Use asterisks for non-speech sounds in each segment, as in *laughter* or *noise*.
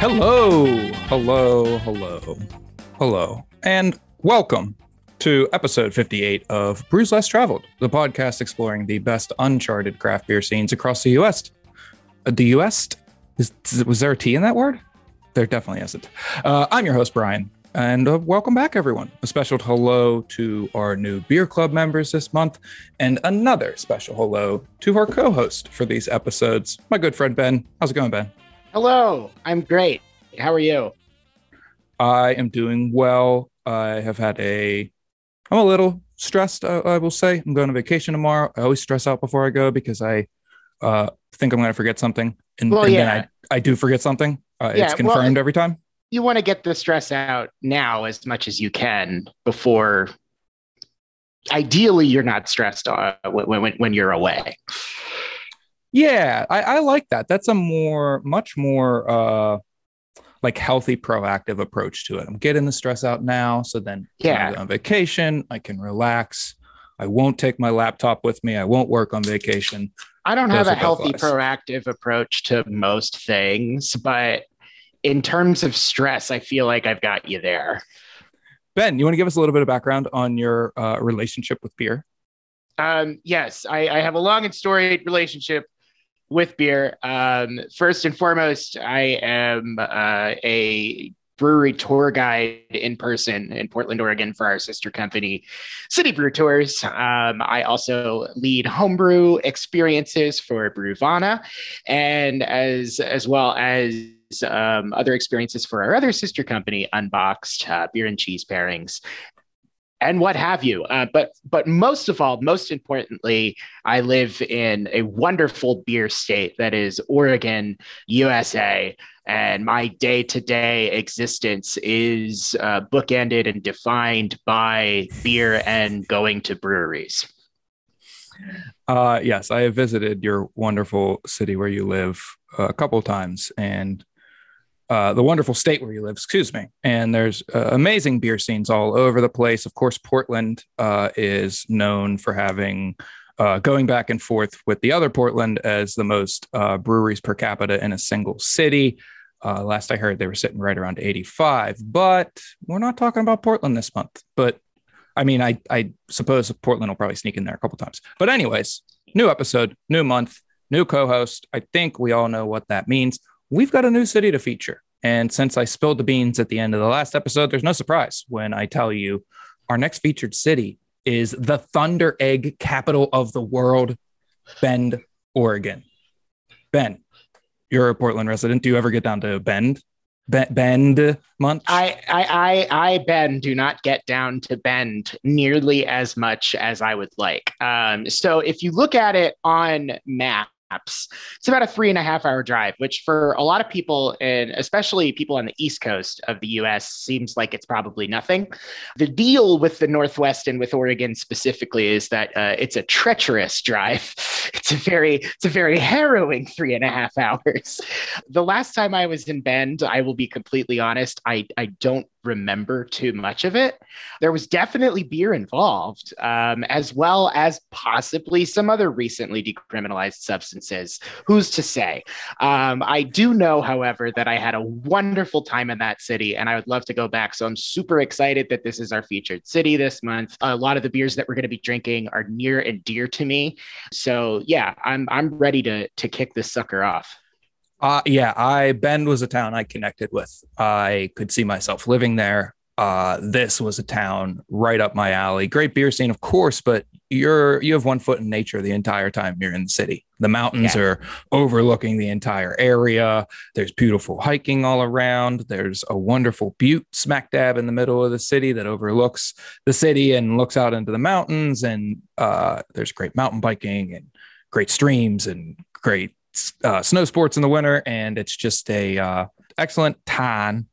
Hello, hello, hello, hello, and welcome to episode 58 of Brews Less Traveled, the podcast exploring the best uncharted craft beer scenes across the US. Uh, the US? Is, was there a T in that word? There definitely isn't. Uh, I'm your host, Brian, and uh, welcome back, everyone. A special hello to our new beer club members this month, and another special hello to our co host for these episodes, my good friend Ben. How's it going, Ben? Hello, I'm great. How are you? I am doing well. I have had a, I'm a little stressed, I, I will say. I'm going on vacation tomorrow. I always stress out before I go because I uh, think I'm going to forget something. And, Well, and yeah. then I, I do forget something. Uh, Yeah, it's well, confirmed every time. You want to get the stress out now as much as you can before. Ideally, you're not stressed uh, when, when, when you're away. Yeah, I, I like that. That's a more, much more uh, like healthy, proactive approach to it. I'm getting the stress out now. So then Yeah. on vacation, I can relax. I won't take my laptop with me. I won't work on vacation. I don't Those have a healthy, proactive approach to most things, but in terms of stress, I feel like I've got you there. Ben, you want to give us a little bit of background on your uh, relationship with beer? Um, yes, I, I have a long and storied relationship with beer. Um, first and foremost, I am uh, a brewery tour guide in person in Portland, Oregon for our sister company, City Brew Tours. Um, I also lead homebrew experiences for Brewvana, and as as well as um, other experiences for our other sister company, Unboxed uh, Beer and Cheese Pairings and what have you. Uh, but but most of all, most importantly, I live in a wonderful beer state that is Oregon, USA, and my day to day existence is uh, bookended and defined by beer and going to breweries. Uh, yes, I have visited your wonderful city where you live a couple times, and uh, the wonderful state where you live. Excuse me. And there's uh, amazing beer scenes all over the place. Of course, Portland uh, is known for having. Uh, going back and forth with the other Portland as the most uh, breweries per capita in a single city. Last I heard, they were sitting right around 85. But we're not talking about Portland this month. But I mean, I I suppose Portland will probably sneak in there a couple times. But anyways, new episode, new month, new co-host. I think we all know what that means. We've got a new city to feature. And since I spilled the beans at the end of the last episode, there's no surprise when I tell you our next featured city is the Thunder Egg capital of the world, Bend, Oregon. Ben, you're a Portland resident. Do you ever get down to Bend? Be- Bend month? I, I, I, I, Ben, do not get down to Bend nearly as much as I would like. Um, so if you look at it on it's about a three and a half hour drive, which for a lot of people, and especially people on the East Coast of the US, seems like it's probably nothing. The deal with the Northwest and with Oregon specifically is that uh, it's a treacherous *laughs* drive. It's a very, it's a very harrowing three and a half hours. The last time I was in Bend, I will be completely honest, I, I don't remember too much of it. There was definitely beer involved, um, as well as possibly some other recently decriminalized substances. Who's to say? Um, I do know, however, that I had a wonderful time in that city and I would love to go back. So I'm super excited that this is our featured city this month. A lot of the beers that we're going to be drinking are near and dear to me. So yeah, I'm I'm ready to to kick this sucker off. Uh, yeah, I Bend was a town I connected with. I could see myself living there. Uh, this was a town right up my alley. Great beer scene, of course, but you're you have one foot in nature the entire time you're in the city. The mountains Yeah. are overlooking the entire area. There's beautiful hiking all around. There's a wonderful butte smack dab in the middle of the city that overlooks the city and looks out into the mountains. And uh, there's great mountain biking and great streams and great uh, snow sports in the winter, and it's just a uh, excellent time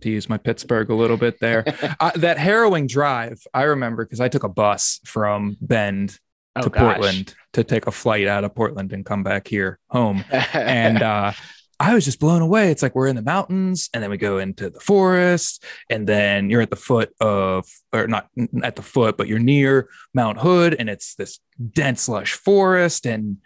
to use my Pittsburgh a little bit there. *laughs* uh, that harrowing drive, I remember because I took a bus from Bend Oh, to gosh. Portland to take a flight out of Portland and come back here home, *laughs* and uh, I was just blown away. It's like we're in the mountains, and then we go into the forest, and then you're at the foot of, or not at the foot, but you're near Mount Hood, and it's this dense, lush forest, and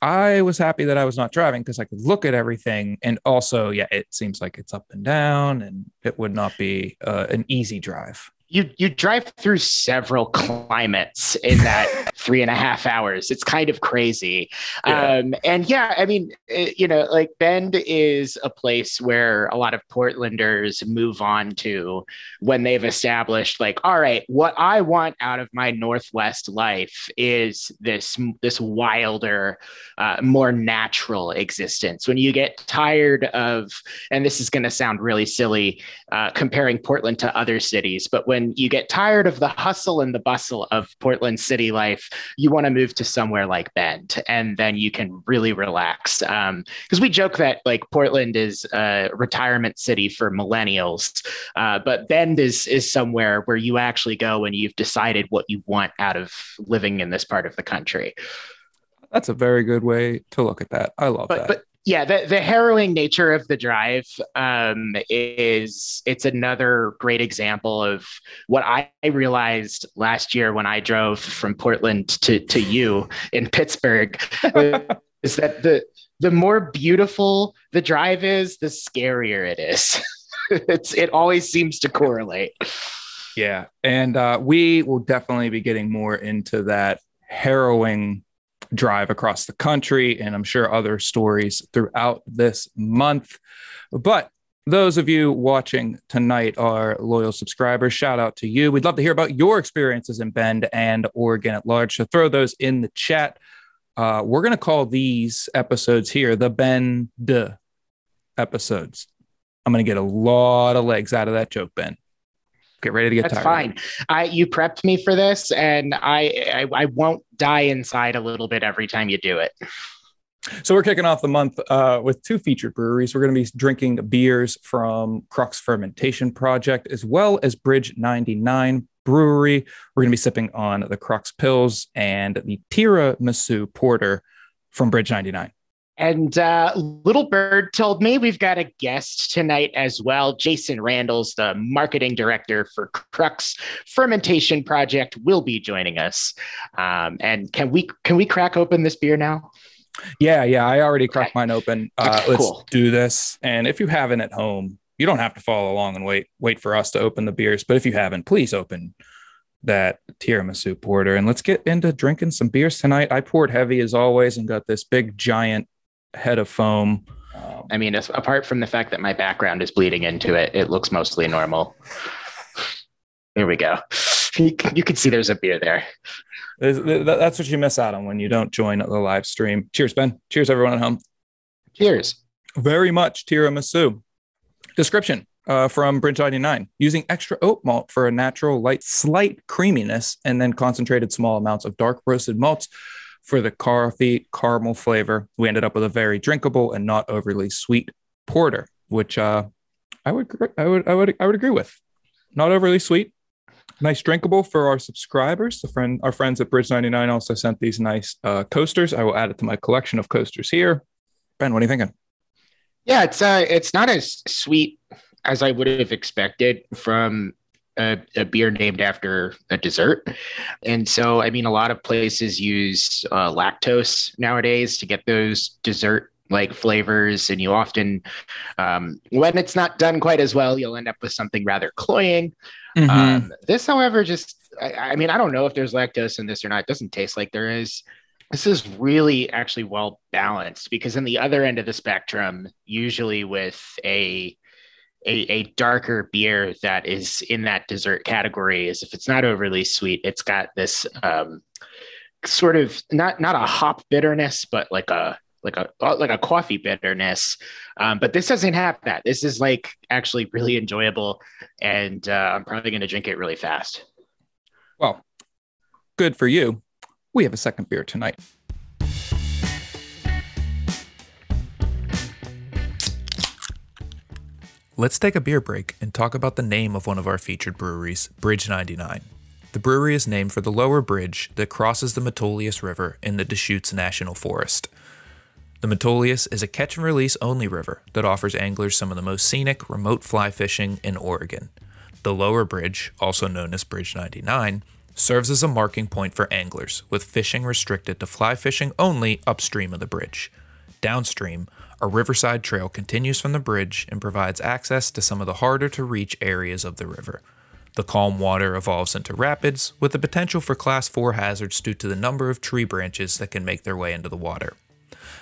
I was happy that I was not driving because I could look at everything. And also, yeah, it seems like it's up and down and it would not be uh, an easy drive you you drive through several climates in that *laughs* three and a half hours. It's kind of crazy. Yeah. Um, and yeah, I mean, it, eh, you know, like Bend is a place where a lot of Portlanders move on to when they've established, like, all right, what I want out of my Northwest life is this this wilder, uh, more natural existence. When you get tired of, and this is going to sound really silly, uh, comparing Portland to other cities, but when you get tired of the hustle and the bustle of Portland city life, you want to move to somewhere like Bend, and then you can really relax. Because um, we joke that like Portland is a retirement city for millennials, uh, but Bend is is somewhere where you actually go when you've decided what you want out of living in this part of the country. That's a very good way to look at that. I love but, that. But yeah, the, the harrowing nature of the drive um, is it's another great example of what I realized last year when I drove from Portland to to you in Pittsburgh *laughs* is that the the more beautiful the drive is, the scarier it is. *laughs* it's it always seems to correlate. Yeah, and uh, we will definitely be getting more into that harrowing drive across the country, and I'm sure other stories throughout this month. But those of you watching tonight are loyal subscribers. Shout out to you. We'd love to hear about your experiences in Bend and Oregon at large. So throw those in the chat. Uh, we're going to call these episodes here the Bend episodes. I'm going to get a lot of legs out of that joke, Ben. Get ready to get That's tired. fine. I you prepped me for this, and I, I I won't die inside a little bit every time you do it. So we're kicking off the month uh, with two featured breweries. We're going to be drinking beers from Crux Fermentation Project as well as Bridge 99 Brewery. We're going to be sipping on the Crux Pils and the Tiramisu Porter from Bridge 99. And uh, Little Bird told me we've got a guest tonight as well. Jason Randalls, the marketing director for Crux Fermentation Project, will be joining us. Um, and can we can we crack open this beer now? Yeah, yeah, I already cracked okay. mine open. Uh, okay, let's cool. do this. And if you haven't at home, you don't have to follow along and wait wait for us to open the beers. But if you haven't, please open that tiramisu porter and let's get into drinking some beers tonight. I poured heavy as always and got this big giant head of foam. Um, I mean, apart from the fact that my background is bleeding into it, it looks mostly normal. Here we go. You, you can see there's a beer there. That's what you miss out on when you don't join the live stream. Cheers, Ben. Cheers, everyone at home. Cheers. Very much tiramisu. Description uh, from Bridge 99 using extra oat malt for a natural, light, slight creaminess, and then concentrated small amounts of dark roasted malts for the coffee caramel flavor. We ended up with a very drinkable and not overly sweet porter, which uh, I would I would I would I would agree with. Not overly sweet, nice drinkable for our subscribers. The friend our friends at Bridge 99 also sent these nice uh, coasters. I will add it to my collection of coasters here. Ben, what are you thinking? Yeah, it's uh it's not as sweet as I would have expected from a, a, beer named after a dessert. And so, I mean, a lot of places use uh, lactose nowadays to get those dessert like flavors. And you often, um, when it's not done quite as well, you'll end up with something rather cloying. Mm-hmm. Um, this, however, just, I, I mean, I don't know if there's lactose in this or not. It doesn't taste like there is this is really actually well balanced because in the other end of the spectrum usually with a a, a darker beer that is in that dessert category is if it's not overly sweet, it's got this um, sort of not not a hop bitterness, but like a like a like a coffee bitterness. Um, but this doesn't have that. This is like actually really enjoyable, and uh, I'm probably going to drink it really fast. Well, good for you. We have a second beer tonight. Let's take a beer break and talk about the name of one of our featured breweries, Bridge 99. The brewery is named for the lower bridge that crosses the Metolius River in the Deschutes National Forest. The Metolius is a catch and release only river that offers anglers some of the most scenic remote fly fishing in Oregon. The lower bridge, also known as Bridge 99, serves as a marking point for anglers, with fishing restricted to fly fishing only upstream of the bridge. Downstream, a riverside trail continues from the bridge and provides access to some of the harder to reach areas of the river. The calm water evolves into rapids, with the potential for Class 4 hazards due to the number of tree branches that can make their way into the water.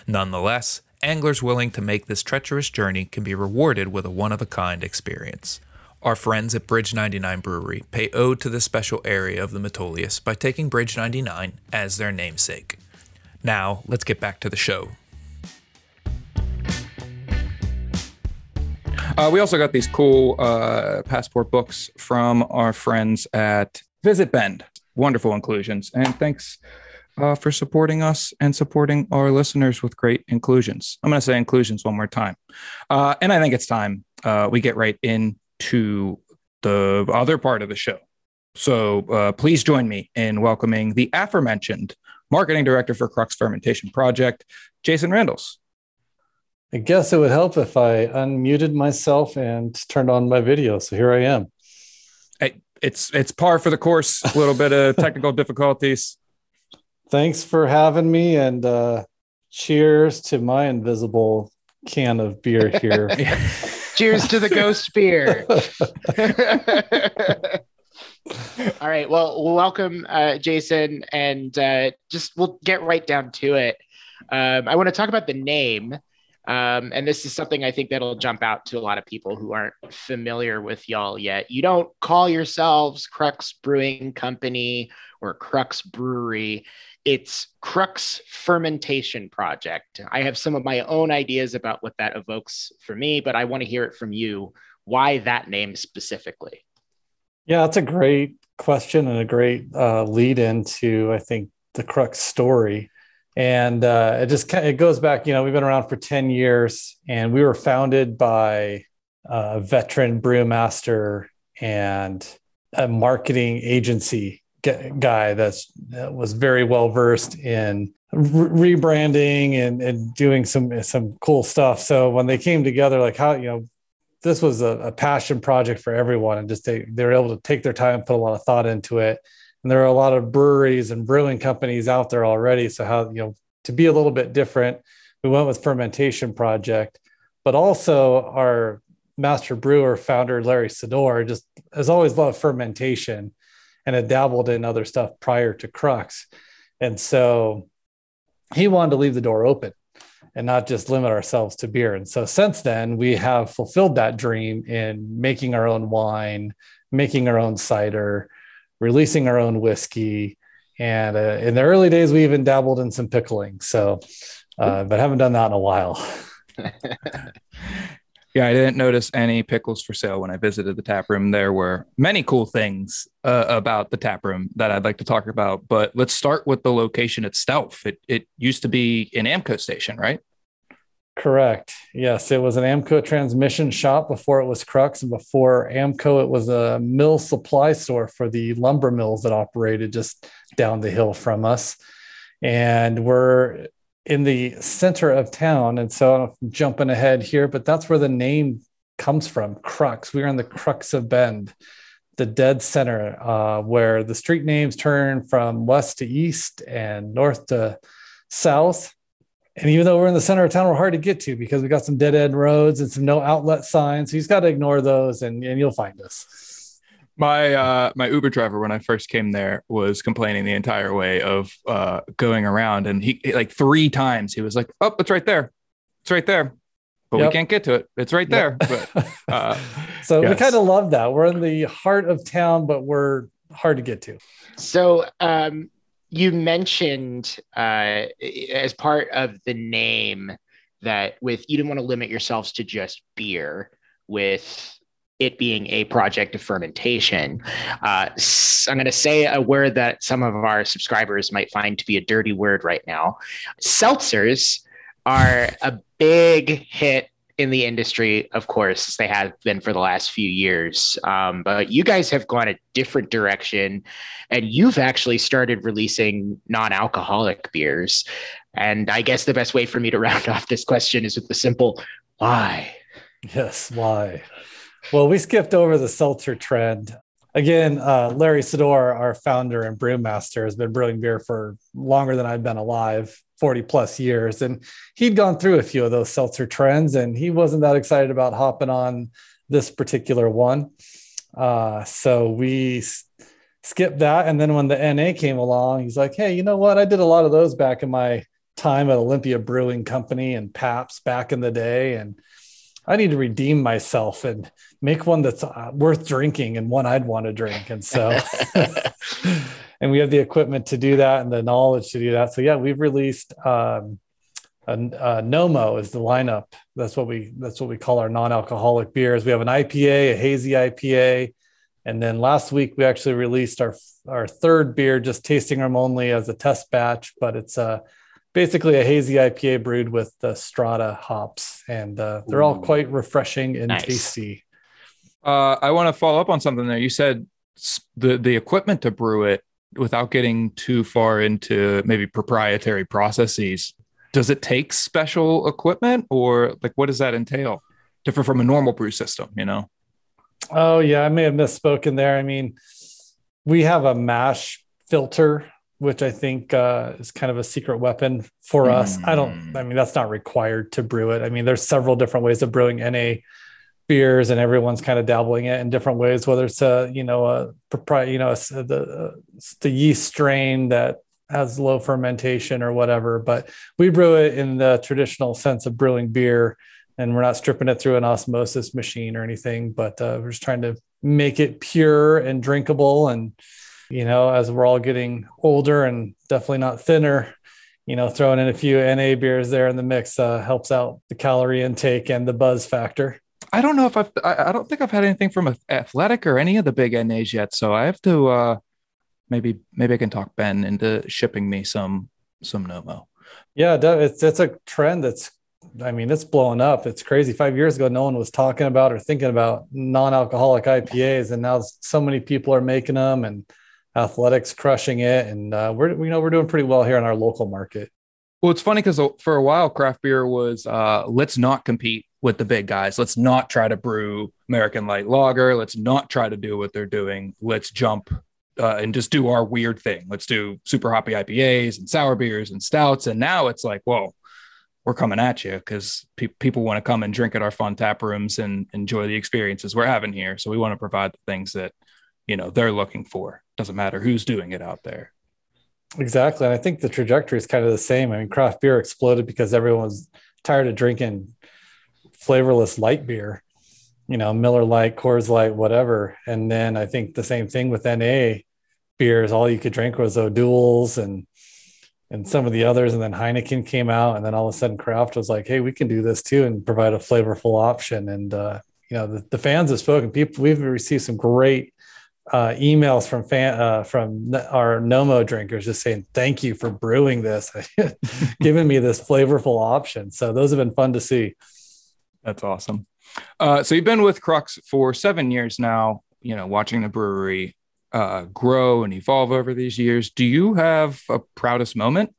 Nonetheless, anglers willing to make this treacherous journey can be rewarded with a one of a kind experience. Our friends at Bridge 99 Brewery pay ode to this special area of the Metolius by taking Bridge 99 as their namesake. Now, let's get back to the show. Uh, we also got these cool uh, passport books from our friends at Visit Bend. Wonderful inclusions. And thanks uh, for supporting us and supporting our listeners with great inclusions. I'm going to say inclusions one more time. Uh, and I think it's time uh, we get right into the other part of the show. So uh, please join me in welcoming the aforementioned marketing director for Crux Fermentation Project, Jason Randles. I guess it would help if I unmuted myself and turned on my video. So here I am. It's it's par for the course. A little bit of *laughs* technical difficulties. Thanks for having me, and uh, cheers to my invisible can of beer here. *laughs* cheers to the ghost beer. *laughs* All right. Well, welcome, uh, Jason, and uh, just we'll get right down to it. Um, I want to talk about the name. Um, and this is something I think that'll jump out to a lot of people who aren't familiar with y'all yet. You don't call yourselves Crux Brewing Company or Crux Brewery. It's Crux Fermentation Project. I have some of my own ideas about what that evokes for me, but I want to hear it from you. Why that name specifically? Yeah, that's a great question and a great uh, lead into, I think, the Crux story and uh, it just it goes back you know we've been around for 10 years and we were founded by a veteran brewmaster and a marketing agency guy that's that was very well versed in re- rebranding and, and doing some some cool stuff. So when they came together like how you know this was a, a passion project for everyone and just they, they were able to take their time put a lot of thought into it and there are a lot of breweries and brewing companies out there already. So how you know to be a little bit different, we went with fermentation project, but also our master brewer founder Larry Sidor just has always loved fermentation and had dabbled in other stuff prior to Crux, and so he wanted to leave the door open and not just limit ourselves to beer. And so since then, we have fulfilled that dream in making our own wine, making our own cider releasing our own whiskey. And uh, in the early days, we even dabbled in some pickling. So, uh, but haven't done that in a while. *laughs* *laughs* yeah, I didn't notice any pickles for sale when I visited the tap room. There were many cool things uh, about the tap room that I'd like to talk about. But let's start with the location itself. It it used to be an AAMCO station, right? Correct. Yes, it was an AAMCO transmission shop before it was Crux, and before AAMCO, it was a mill supply store for the lumber mills that operated just down the hill from us. And we're in the center of town, and so I'm jumping ahead here, but that's where the name comes from. Crux. We are in the crux of Bend, the dead center, uh, where the street names turn from west to east and north to south and even though we're in the center of town, we're hard to get to because we got some dead end roads and some no outlet signs. So you just got to ignore those and, and you'll find us. My uh, my Uber driver when I first came there was complaining the entire way of uh, going around, and he like three times he was like, "Oh, it's right there, it's right there," but yep. we can't get to it. It's right yep. there. But, *laughs* uh, so yes. we kind of love that. We're in the heart of town, but we're hard to get to. So um, you mentioned uh, as part of the name that with you didn't want to limit yourselves to just beer with it being a project of fermentation. Uh, I'm going to say a word that some of our subscribers might find to be a dirty word right now. Seltzers are a big hit in the industry, of course, they have been for the last few years. Um, but you guys have gone a different direction, and you've actually started releasing non-alcoholic beers. And I guess the best way for me to *laughs* round off this question is with the simple why. Yes, why? Well, we skipped over the seltzer trend. again, uh, Larry Sidor, our founder and brewmaster, has been brewing beer for longer than I've been alive, 40 plus years. And he'd gone through a few of those seltzer trends and he wasn't that excited about hopping on this particular one. Uh, so we s- skipped that. And then when the NA came along, he's like, hey, you know what? I did a lot of those back in my time at Olympia Brewing Company and Pabst back in the day. And I need to redeem myself and make one that's uh, worth drinking and one I'd want to drink. And so, *laughs* *laughs* and we have the equipment to do that and the knowledge to do that. So yeah, we've released um, a, a Nomo is the lineup. That's what we that's what we call our non-alcoholic beers. We have an IPA, a hazy IPA, and then last week we actually released our our third beer, just tasting room only as a test batch, but it's a uh, basically a hazy IPA brewed with the Strata hops, and uh, they're all quite refreshing and nice. tasty. Uh, I want to follow up on something there. You said the the equipment to brew it without getting too far into maybe proprietary processes. Does it take special equipment, or like what does that entail? Different from a normal brew system, you know? Oh yeah, I may have misspoken there. I mean, we have a mash filter which I think uh, is kind of a secret weapon for mm. us. I don't, I mean, that's not required to brew it. I mean, there's several different ways of brewing NA beers, and everyone's kind of dabbling it in different ways. Whether it's a, you know, a you know, a, the the yeast strain that has low fermentation or whatever. But we brew it in the traditional sense of brewing beer, and we're not stripping it through an osmosis machine or anything. But uh, we're just trying to make it pure and drinkable and you know, as we're all getting older and definitely not thinner, you know, throwing in a few NA beers there in the mix uh, helps out the calorie intake and the buzz factor. I don't know if I've, I, I don't think I've had anything from Athletic or any of the big NAs yet. So I have to, uh, maybe, maybe I can talk Ben into shipping me some, some Nomo. Yeah, it's, it's a trend that's, I mean, it's blowing up. It's crazy. Five years ago, no one was talking about or thinking about non-alcoholic IPAs, and now so many people are making them. And athletics crushing it, and uh, we're you know we're doing pretty well here in our local market. Well, it's funny because for a while, craft beer was uh, let's not compete with the big guys. Let's not try to brew American light lager. Let's not try to do what they're doing. Let's jump uh, and just do our weird thing. Let's do super hoppy IPAs and sour beers and stouts. And now it's like, whoa, we're coming at you because pe- people want to come and drink at our fun tap rooms and enjoy the experiences we're having here. So we want to provide the things that you know they're looking for doesn't matter who's doing it out there exactly and i think the trajectory is kind of the same i mean craft beer exploded because everyone was tired of drinking flavorless light beer you know miller Lite, coors light whatever. And then i think the same thing with na beers. All you could drink was o'doul's and and some of the others. And then heineken came out. And then all of a sudden craft was like hey we can do this too and provide a flavorful option. And uh, you know the, the fans have spoken. People we've received some great uh, emails from fan uh, from our Nomo drinkers just saying thank you for brewing this, *laughs* giving me this flavorful option. So those have been fun to see. That's awesome. Uh, so you've been with Crux for seven years now. You know, watching the brewery uh, grow and evolve over these years. Do you have a proudest moment?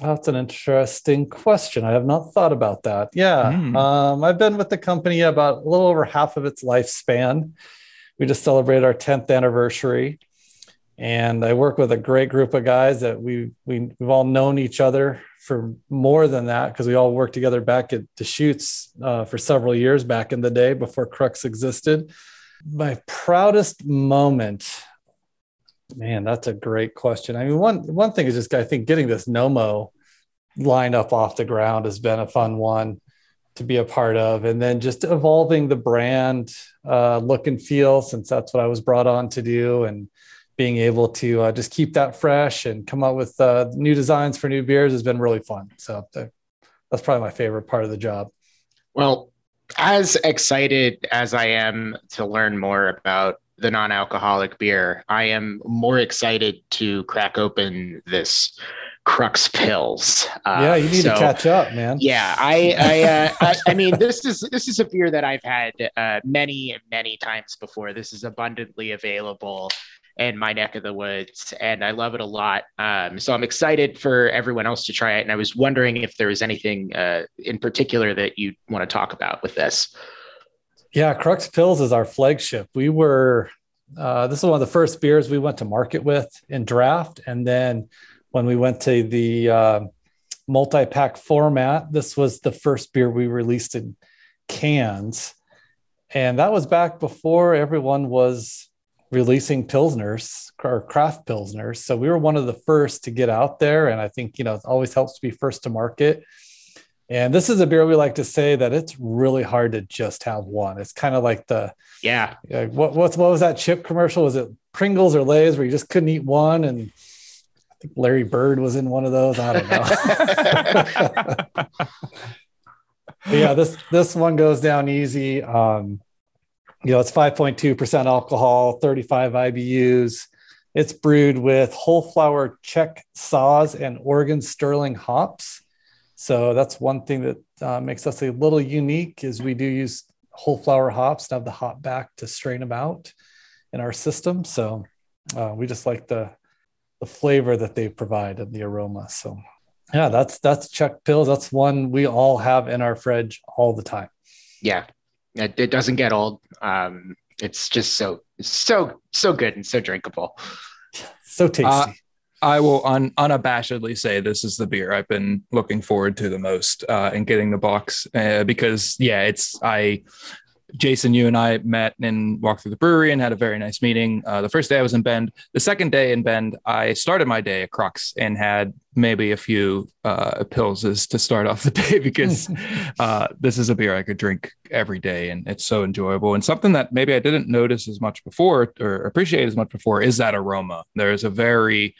That's an interesting question. I have not thought about that. Yeah, mm. um, I've been with the company about a little over half of its lifespan we just celebrated our 10th anniversary and I work with a great group of guys that we, we we've all known each other for more than that because we all worked together back at Deschutes uh, for several years back in the day before Crux existed. My proudest moment, man, that's a great question. I mean, one one thing is just I think getting this Nomo lined up off the ground has been a fun one to be a part of and then just evolving the brand uh, look and feel since that's what i was brought on to do and being able to uh, just keep that fresh and come up with uh, new designs for new beers has been really fun so that's probably my favorite part of the job well as excited as i am to learn more about the non-alcoholic beer i am more excited to crack open this Crux Pils Uh, yeah, you need so, to catch up, man. Yeah, I, I, uh, I, I, mean, this is this is a beer that I've had uh, many, many times before. This is abundantly available in my neck of the woods, and I love it a lot. Um, so I'm excited for everyone else to try it. And I was wondering if there was anything uh, in particular that you want to talk about with this. Yeah, Crux Pils is our flagship. We were uh, this is one of the first beers we went to market with in draft. And then when we went to the uh, multi pack format, this was the first beer we released in cans. And that was back before everyone was releasing pilsners or craft pilsners. So we were one of the first to get out there. And I think, you know, it always helps to be first to market. And this is a beer we like to say that it's really hard to just have one. It's kind of like the yeah. Like what what's what was that chip commercial? Was it Pringles or Lay's where you just couldn't eat one? And I think Larry Bird was in one of those. I don't know. *laughs* *laughs* yeah, this this one goes down easy. Um, you know, it's 5.2% alcohol, 35 IBUs. It's brewed with whole flower Czech Saaz and Oregon Sterling hops. So that's one thing that uh, makes us a little unique is we do use whole flower hops to have the hop back to strain them out in our system. So uh, we just like the the flavor that they provide and the aroma. So yeah, that's that's Czech Pils. That's one we all have in our fridge all the time. Yeah, it, it doesn't get old. Um, it's just so so so good and so drinkable. So tasty. Uh, I will un- unabashedly say this is the beer I've been looking forward to the most uh, and getting the box uh, because yeah, it's I Jason, you and I met and walked through the brewery and had a very nice meeting. Uh, the first day I was in Bend. The second day in Bend, I started my day at Crux and had maybe a few uh, pills to start off the day *laughs* because *laughs* uh, this is a beer I could drink every day and it's so enjoyable. And something that maybe I didn't notice as much before or appreciate as much before is that aroma. There is a very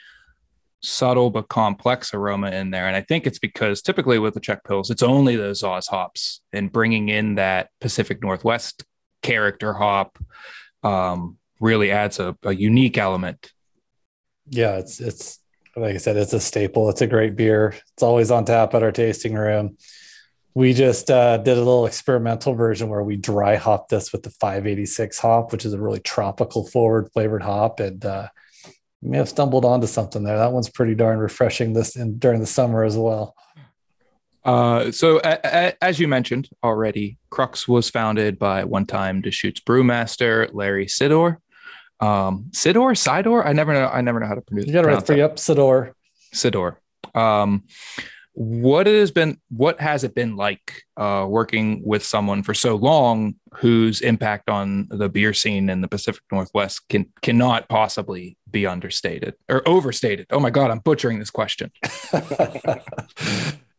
subtle but complex aroma in there. And I think it's because typically with the Czech Pils, it's only those Saaz hops and bringing in that Pacific Northwest character hop um, really adds a, a unique element. Yeah, it's it's like I said, it's a staple. It's a great beer. It's always on tap at our tasting room. We just uh, did a little experimental version where we dry hop this with the 586 hop, which is a really tropical forward flavored hop. And uh, you may have stumbled onto something there. That one's pretty darn refreshing this in, during the summer as well. Uh, so a, a, as you mentioned already, Crux was founded by one-time Deschutes brewmaster Larry Sidor. Um, Sidor, Sidor. I never know. I never know how to pronounce. You got it right for yep, Sidor. Sidor. Um, what it has been what has it been like uh, working with someone for so long whose impact on the beer scene in the pacific northwest can cannot possibly be understated or overstated? Oh my god i'm butchering this question. *laughs*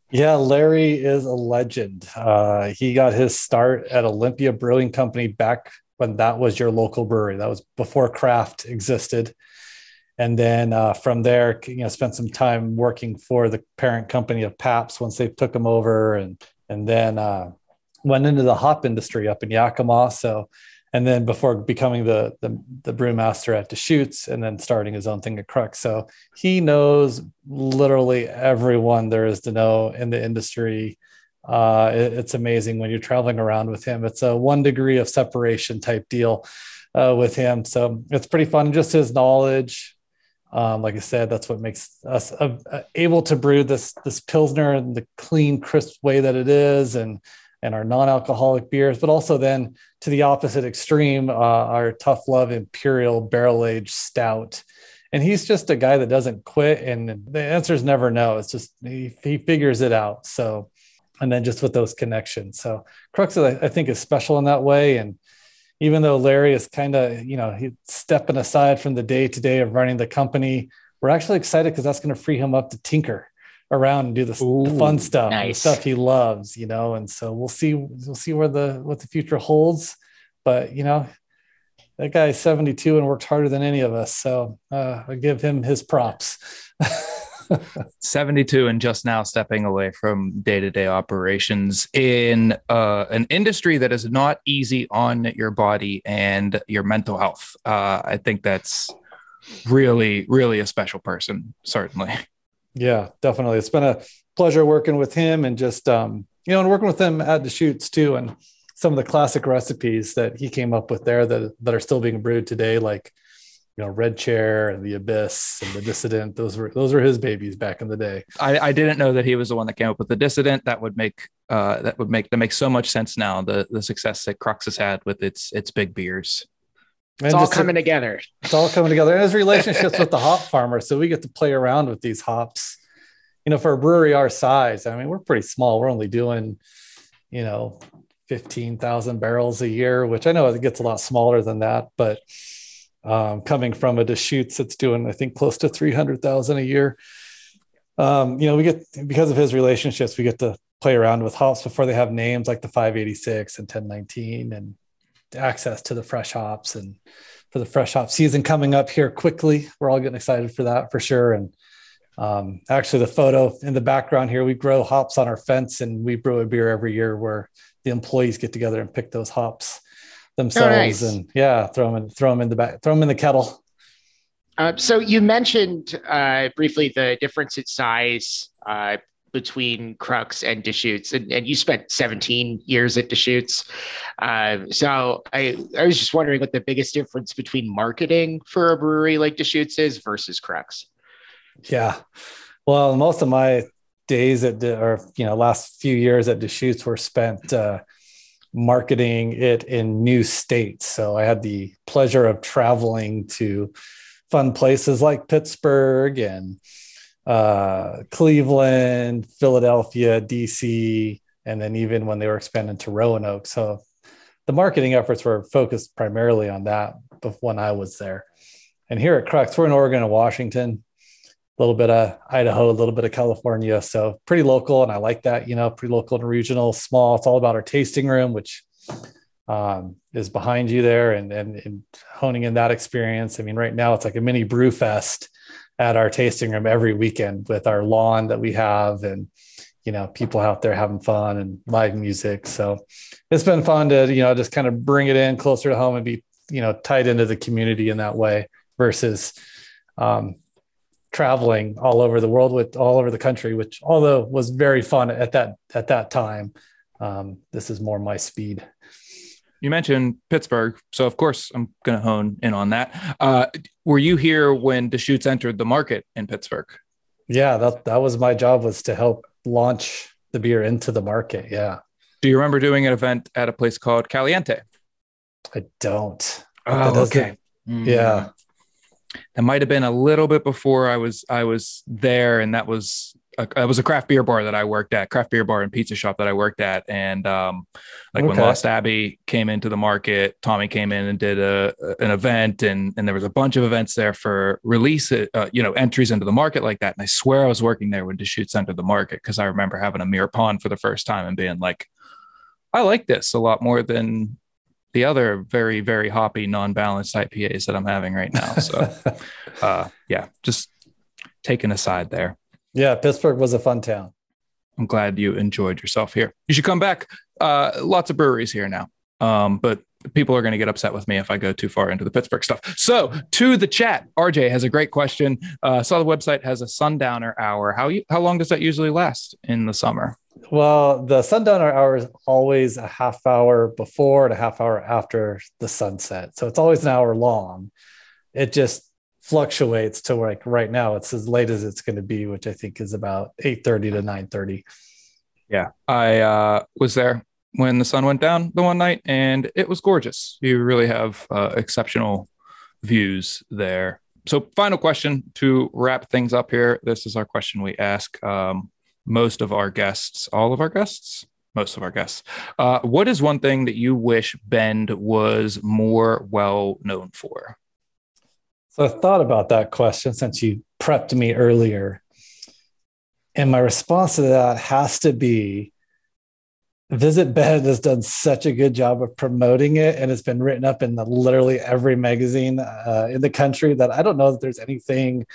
Yeah larry is a legend. Uh, he got his start at olympia brewing company back when that was your local brewery. That was before craft existed and then uh, from there, you know, spent some time working for the parent company of Pabst once they took them over, and and then uh, went into the hop industry up in Yakima. So, and then before becoming the the, the brewmaster at Deschutes, and then starting his own thing at Crux. So he knows literally everyone there is to know in the industry. Uh, it, it's amazing when you're traveling around with him. It's a one degree of separation type deal uh, with him. So it's pretty fun. Just his knowledge, um, like I said, that's what makes us uh, uh, able to brew this this pilsner in the clean, crisp way that it is, and and our non-alcoholic beers. But also then to the opposite extreme, uh, our tough love imperial barrel aged stout. And he's just a guy that doesn't quit, and the answer is never no. It's just he, he figures it out. So, and then just with those connections. So Crux, I think, is special in that way, and even though Larry is kind of, you know, he's stepping aside from the day to day of running the company, we're actually excited because that's going to free him up to tinker around and do the, the fun stuff, nice. the stuff he loves, you know. And so we'll see, we'll see where the what the future holds. But you know, that guy's 72 and worked harder than any of us. So uh, I give him his props. *laughs* *laughs* 72 and just now stepping away from day-to-day operations in uh, an industry that is not easy on your body and your mental health. Uh, i think that's really really a special person certainly. Yeah definitely. It's been a pleasure working with him and just um, you know and working with him at Deschutes too and some of the classic recipes that he came up with there that that are still being brewed today like you know red chair and the abyss and the dissident those were those were his babies back in the day i, I didn't know that he was the one that came up with the dissident that would make uh, that would make that makes so much sense now the the success that crux has had with its its big beers it's all coming a, together. It's all coming together. And his relationships with the hop farmer. So we get to play around with these hops. You know, for a brewery our size, I mean, we're pretty small. We're only doing, you know, 15,000 barrels a year, which I know it gets a lot smaller than that, but um, coming from a Deschutes that's doing, I think, close to 300,000 a year. Um, you know, we get, because of his relationships, we get to play around with hops before they have names like the 586 and 1019 and access to the fresh hops and for the fresh hop season coming up here quickly. We're all getting excited for that for sure. And um, actually, the photo in the background here, we grow hops on our fence and we brew a beer every year where the employees get together and pick those hops themselves. Oh, nice. And yeah, throw them in, throw them in the back, throw them in the kettle. Uh, so you mentioned uh, briefly the difference in size uh, between Crux and Deschutes, and, and you spent 17 years at Deschutes. Uh, so I, I was just wondering what the biggest difference between marketing for a brewery like Deschutes is versus Crux. Yeah. Well, most of my days at, the, or, you know, last few years at Deschutes were spent uh, marketing it in new states. So I had the pleasure of traveling to fun places like Pittsburgh and uh, Cleveland, Philadelphia, DC, and then even when they were expanding to Roanoke. So the marketing efforts were focused primarily on that when I was there. And here at Crux, we're in Oregon and Washington, a little bit of Idaho, a little bit of California. So pretty local. And I like that, you know, pretty local and regional, small. It's all about our tasting room, which um, is behind you there and, and, and honing in that experience. I mean, right now it's like a mini brew fest at our tasting room every weekend with our lawn that we have and you know people out there having fun and live music so it's been fun to you know just kind of bring it in closer to home and be you know tied into the community in that way versus um, traveling all over the world with all over the country which although was very fun at that at that time um, this is more my speed you mentioned Pittsburgh, so of course I'm going to hone in on that. Uh, were you here when Deschutes entered the market in Pittsburgh? Yeah, that that was my job was to help launch the beer into the market. Yeah. Do you remember doing an event at a place called Caliente? I don't. Oh, okay. Mm. Yeah. That might have been a little bit before I was I was there, and that was a, it was a craft beer bar that I worked at, craft beer bar and pizza shop that I worked at. And um, like okay. when Lost Abbey came into the market, Tommy came in and did a, an event, and and there was a bunch of events there for release, uh, you know, entries into the market like that. And I swear I was working there when Deschutes entered the market because I remember having a mirror pond for the first time and being like, I like this a lot more than the other very very hoppy non-balanced IPAs that I'm having right now. So, *laughs* uh, yeah, just taking a side there. Yeah, Pittsburgh was a fun town. I'm glad you enjoyed yourself here. You should come back. Uh, lots of breweries here now, um, but people are going to get upset with me if I go too far into the Pittsburgh stuff. So, to the chat, RJ has a great question. Uh, saw the website has a sundowner hour. How you, how long does that usually last in the summer? Well, the sundowner hour is always a half hour before and a half hour after the sunset, so it's always an hour long. It just fluctuates to like right now it's as late as it's going to be which i think is about 8.30 to 9.30 yeah. I uh, was there when the sun went down the one night and it was gorgeous. You really have uh, exceptional views there. So final question to wrap things up here. This is our question we ask um, most of our guests all of our guests most of our guests uh, what is one thing that you wish bend was more well known for so I thought about that question since you prepped me earlier. And my response to that has to be Visit Bend has done such a good job of promoting it, and it's been written up in the, literally every magazine uh, in the country that I don't know that there's anything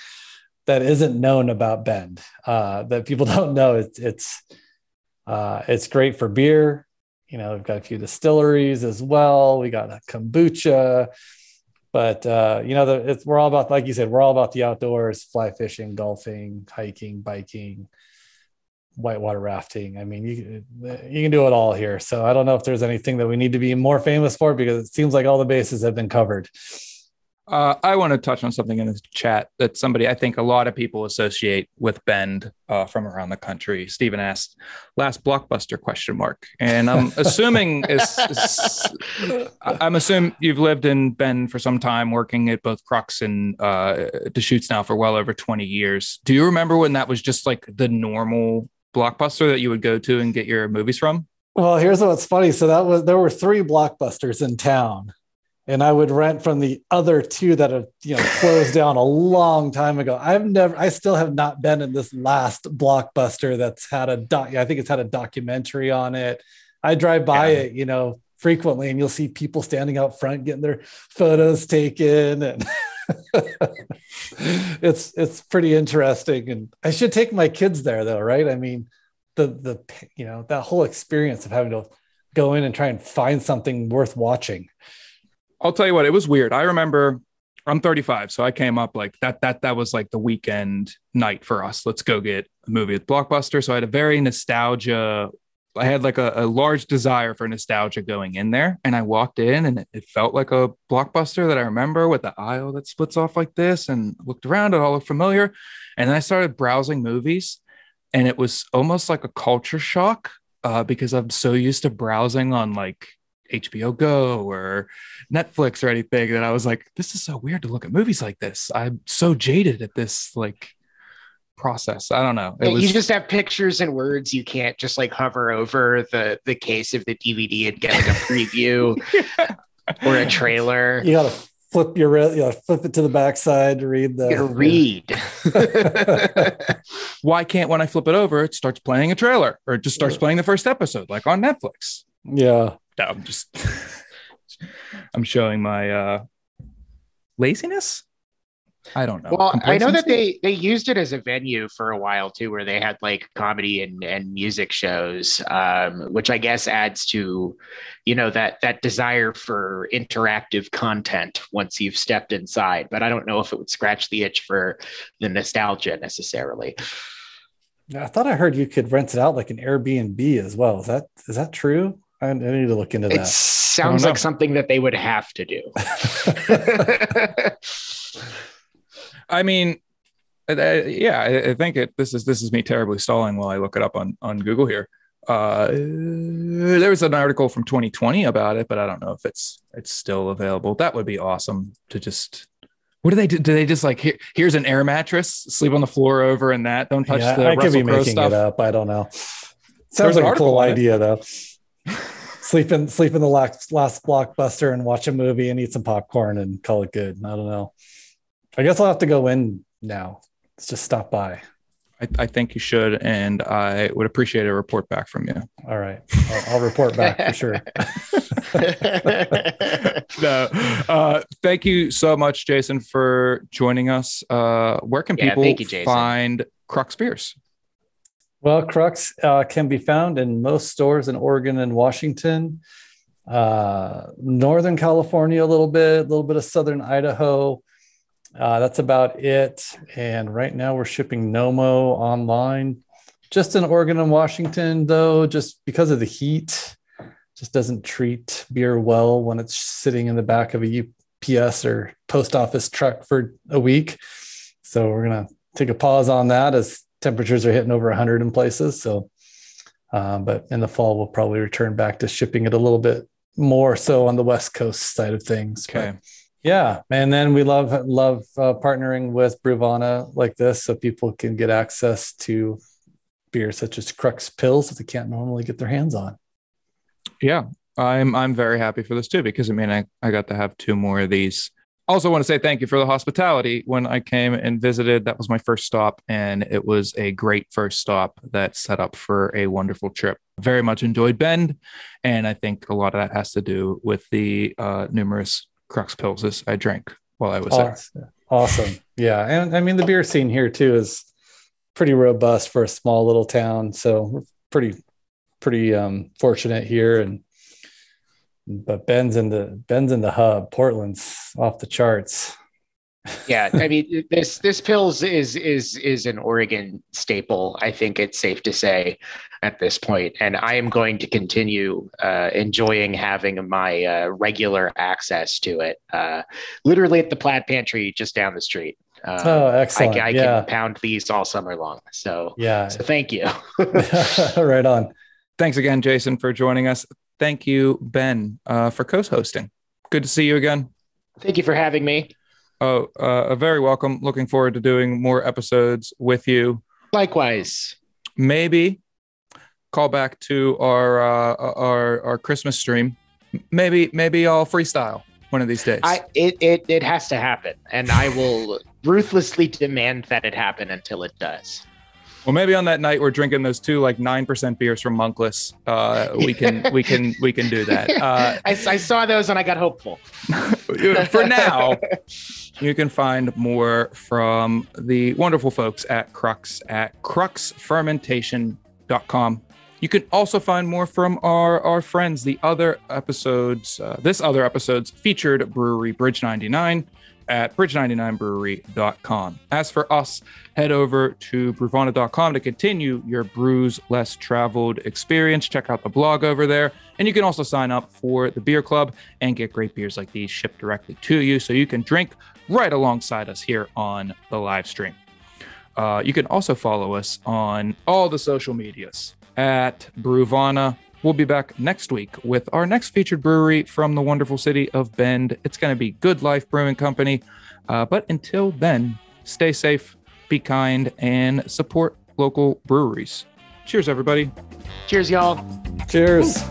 that isn't known about Bend uh, that people *laughs* don't know. It's it's uh, it's great for beer. You know, we've got a few distilleries as well. We got a kombucha but uh, you know, the, we're all about, like you said, we're all about the outdoors, fly fishing, golfing, hiking, biking, whitewater rafting. I mean, you you can do it all here. So I don't know if there's anything that we need to be more famous for because it seems like all the bases have been covered. Uh, I want to touch on something in the chat that somebody I think a lot of people associate with Bend uh, from around the country. Stephen asked, "Last blockbuster?" Question mark. And I'm *laughs* assuming is, is I'm assuming you've lived in Bend for some time, working at both Crux and uh, Deschutes now for well over 20 years. Do you remember when that was just like the normal blockbuster that you would go to and get your movies from? Well, here's what's funny. So that was there were three blockbusters in town and I would rent from the other two that have you know closed *laughs* down a long time ago. I've never, I still have not been in this last blockbuster that's had a doc. I think it's had a documentary on it. I drive by yeah. it, you know, frequently, and you'll see people standing out front getting their photos taken, and *laughs* it's it's pretty interesting. And I should take my kids there, though, right? I mean, the the you know that whole experience of having to go in and try and find something worth watching I'll tell you what, it was weird. I remember I'm 35, so I came up like that. That that was like the weekend night for us. Let's go get a movie at Blockbuster. So I had a very nostalgia. I had like a, a large desire for nostalgia going in there, and I walked in, and it, it, felt like a Blockbuster that I remember with the aisle that splits off like this, and looked around. It all looked familiar, and then I started browsing movies, and it was almost like a culture shock uh, because I'm so used to browsing on like HBO Go or Netflix or anything that I was like, this is so weird to look at movies like this. I'm so jaded at this like process. I don't know. Was... You just have pictures and words. You can't just like hover over the the case of the DVD and get like a preview yeah. *laughs* or a trailer. You gotta flip your you gotta flip it to the backside to read the read. *laughs* Why can't when I flip it over, it starts playing a trailer or it just starts playing the first episode like on Netflix? Yeah. No, I'm just I'm showing my uh laziness. I don't know. Well, I know that they they used it as a venue for a while too, where they had like comedy and, and music shows, um, which I guess adds to, you know, that that desire for interactive content once you've stepped inside. But I don't know if it would scratch the itch for the nostalgia necessarily. I thought I heard you could rent it out like an Airbnb as well. Is that is that true? I, I need to look into that. It sounds like something that they would have to do. *laughs* I mean, uh, yeah, I, I, think it. This is this is me terribly stalling while I look it up on on Google here. Uh, there was an article from 2020 about it, but I don't know if it's it's still available. That would be awesome to just. What do they do? Do they just like here, here's an air mattress, sleep on the floor over and that? Don't touch yeah, the I Russell could be Crowe making stuff. it up. I don't know. Sounds like a cool idea though *laughs* sleep in sleep in the last last blockbuster and watch a movie and eat some popcorn and call it good. I don't know. I guess I'll have to go in now. Let's just stop by. I, I think you should, and I would appreciate a report back from you. All right, I'll, I'll report back for sure. *laughs* no, uh, thank you so much, Jason, for joining us. Uh, where can people you, find Crux Beers? Well, Crux uh, can be found in most stores in Oregon and Washington, uh, Northern California, a little bit, a little bit of Southern Idaho. Uh, that's about it. And right now we're shipping Nomo online. Just in Oregon and Washington, though, just because of the heat, just doesn't treat beer well when it's sitting in the back of a UPS or post office truck for a week. So we're gonna take a pause on that as temperatures are hitting over 100 in places. So, uh, but in the fall, we'll probably return back to shipping it a little bit more so on the West Coast side of things. Okay. But yeah, and then we love love uh, partnering with Brewvana like this, so people can get access to beers such as Crux Pils that they can't normally get their hands on. Yeah, I'm I'm very happy for this too because I mean I, I got to have two more of these also want to say thank you for the hospitality when I came and visited. That was my first stop, and it was a great first stop that set up for a wonderful trip. Very much enjoyed Bend, and I think a lot of that has to do with the uh, numerous Crux Pilses I drank while I was awesome. there. Awesome, yeah, and I mean the beer scene here too is pretty robust for a small little town. So we're pretty pretty um, fortunate here, and but Bend's in the Bend's in the hub. Portland's off the charts. yeah, I mean *laughs* this this Pils is is is an Oregon staple. I think it's safe to say at this point, and I am going to continue uh, enjoying having my uh, regular access to it. Uh, literally at the Plaid Pantry just down the street. Uh, oh, excellent! I, I yeah. can pound these all summer long. So yeah, so thank you. *laughs* *laughs* right on. Thanks again, Jason, for joining us. Thank you, Ben, uh, for co-hosting. Good to see you again. Thank you for having me. Oh, uh, very welcome. Looking forward to doing more episodes with you. Likewise. Maybe call back to our uh, our our Christmas stream. Maybe maybe I'll freestyle one of these days. I it it it has to happen, and I will ruthlessly demand that it happen until it does. Well, maybe on that night we're drinking those two like nine percent beers from Monkless. Uh, we can we can we can do that. *laughs* Uh, I, I saw those and I got hopeful. *laughs* for now, you can find more from the wonderful folks at Crux at cruxfermentation.com. You can also find more from our, our friends, the other episodes, uh, this other episode's featured brewery, Bridge 99 at bridge99brewery.com. As for us, head over to brewvana.com to continue your brews less traveled experience. Check out the blog over there. And you can also sign up for the beer club and get great beers like these shipped directly to you so you can drink right alongside us here on the live stream. Uh, you can also follow us on all the social medias at Brewvana We'll be back next week with our next featured brewery from the wonderful city of Bend. It's going to be Good Life Brewing Company. Uh, but until then, stay safe, be kind, and support local breweries. Cheers, everybody. Cheers, y'all. Cheers.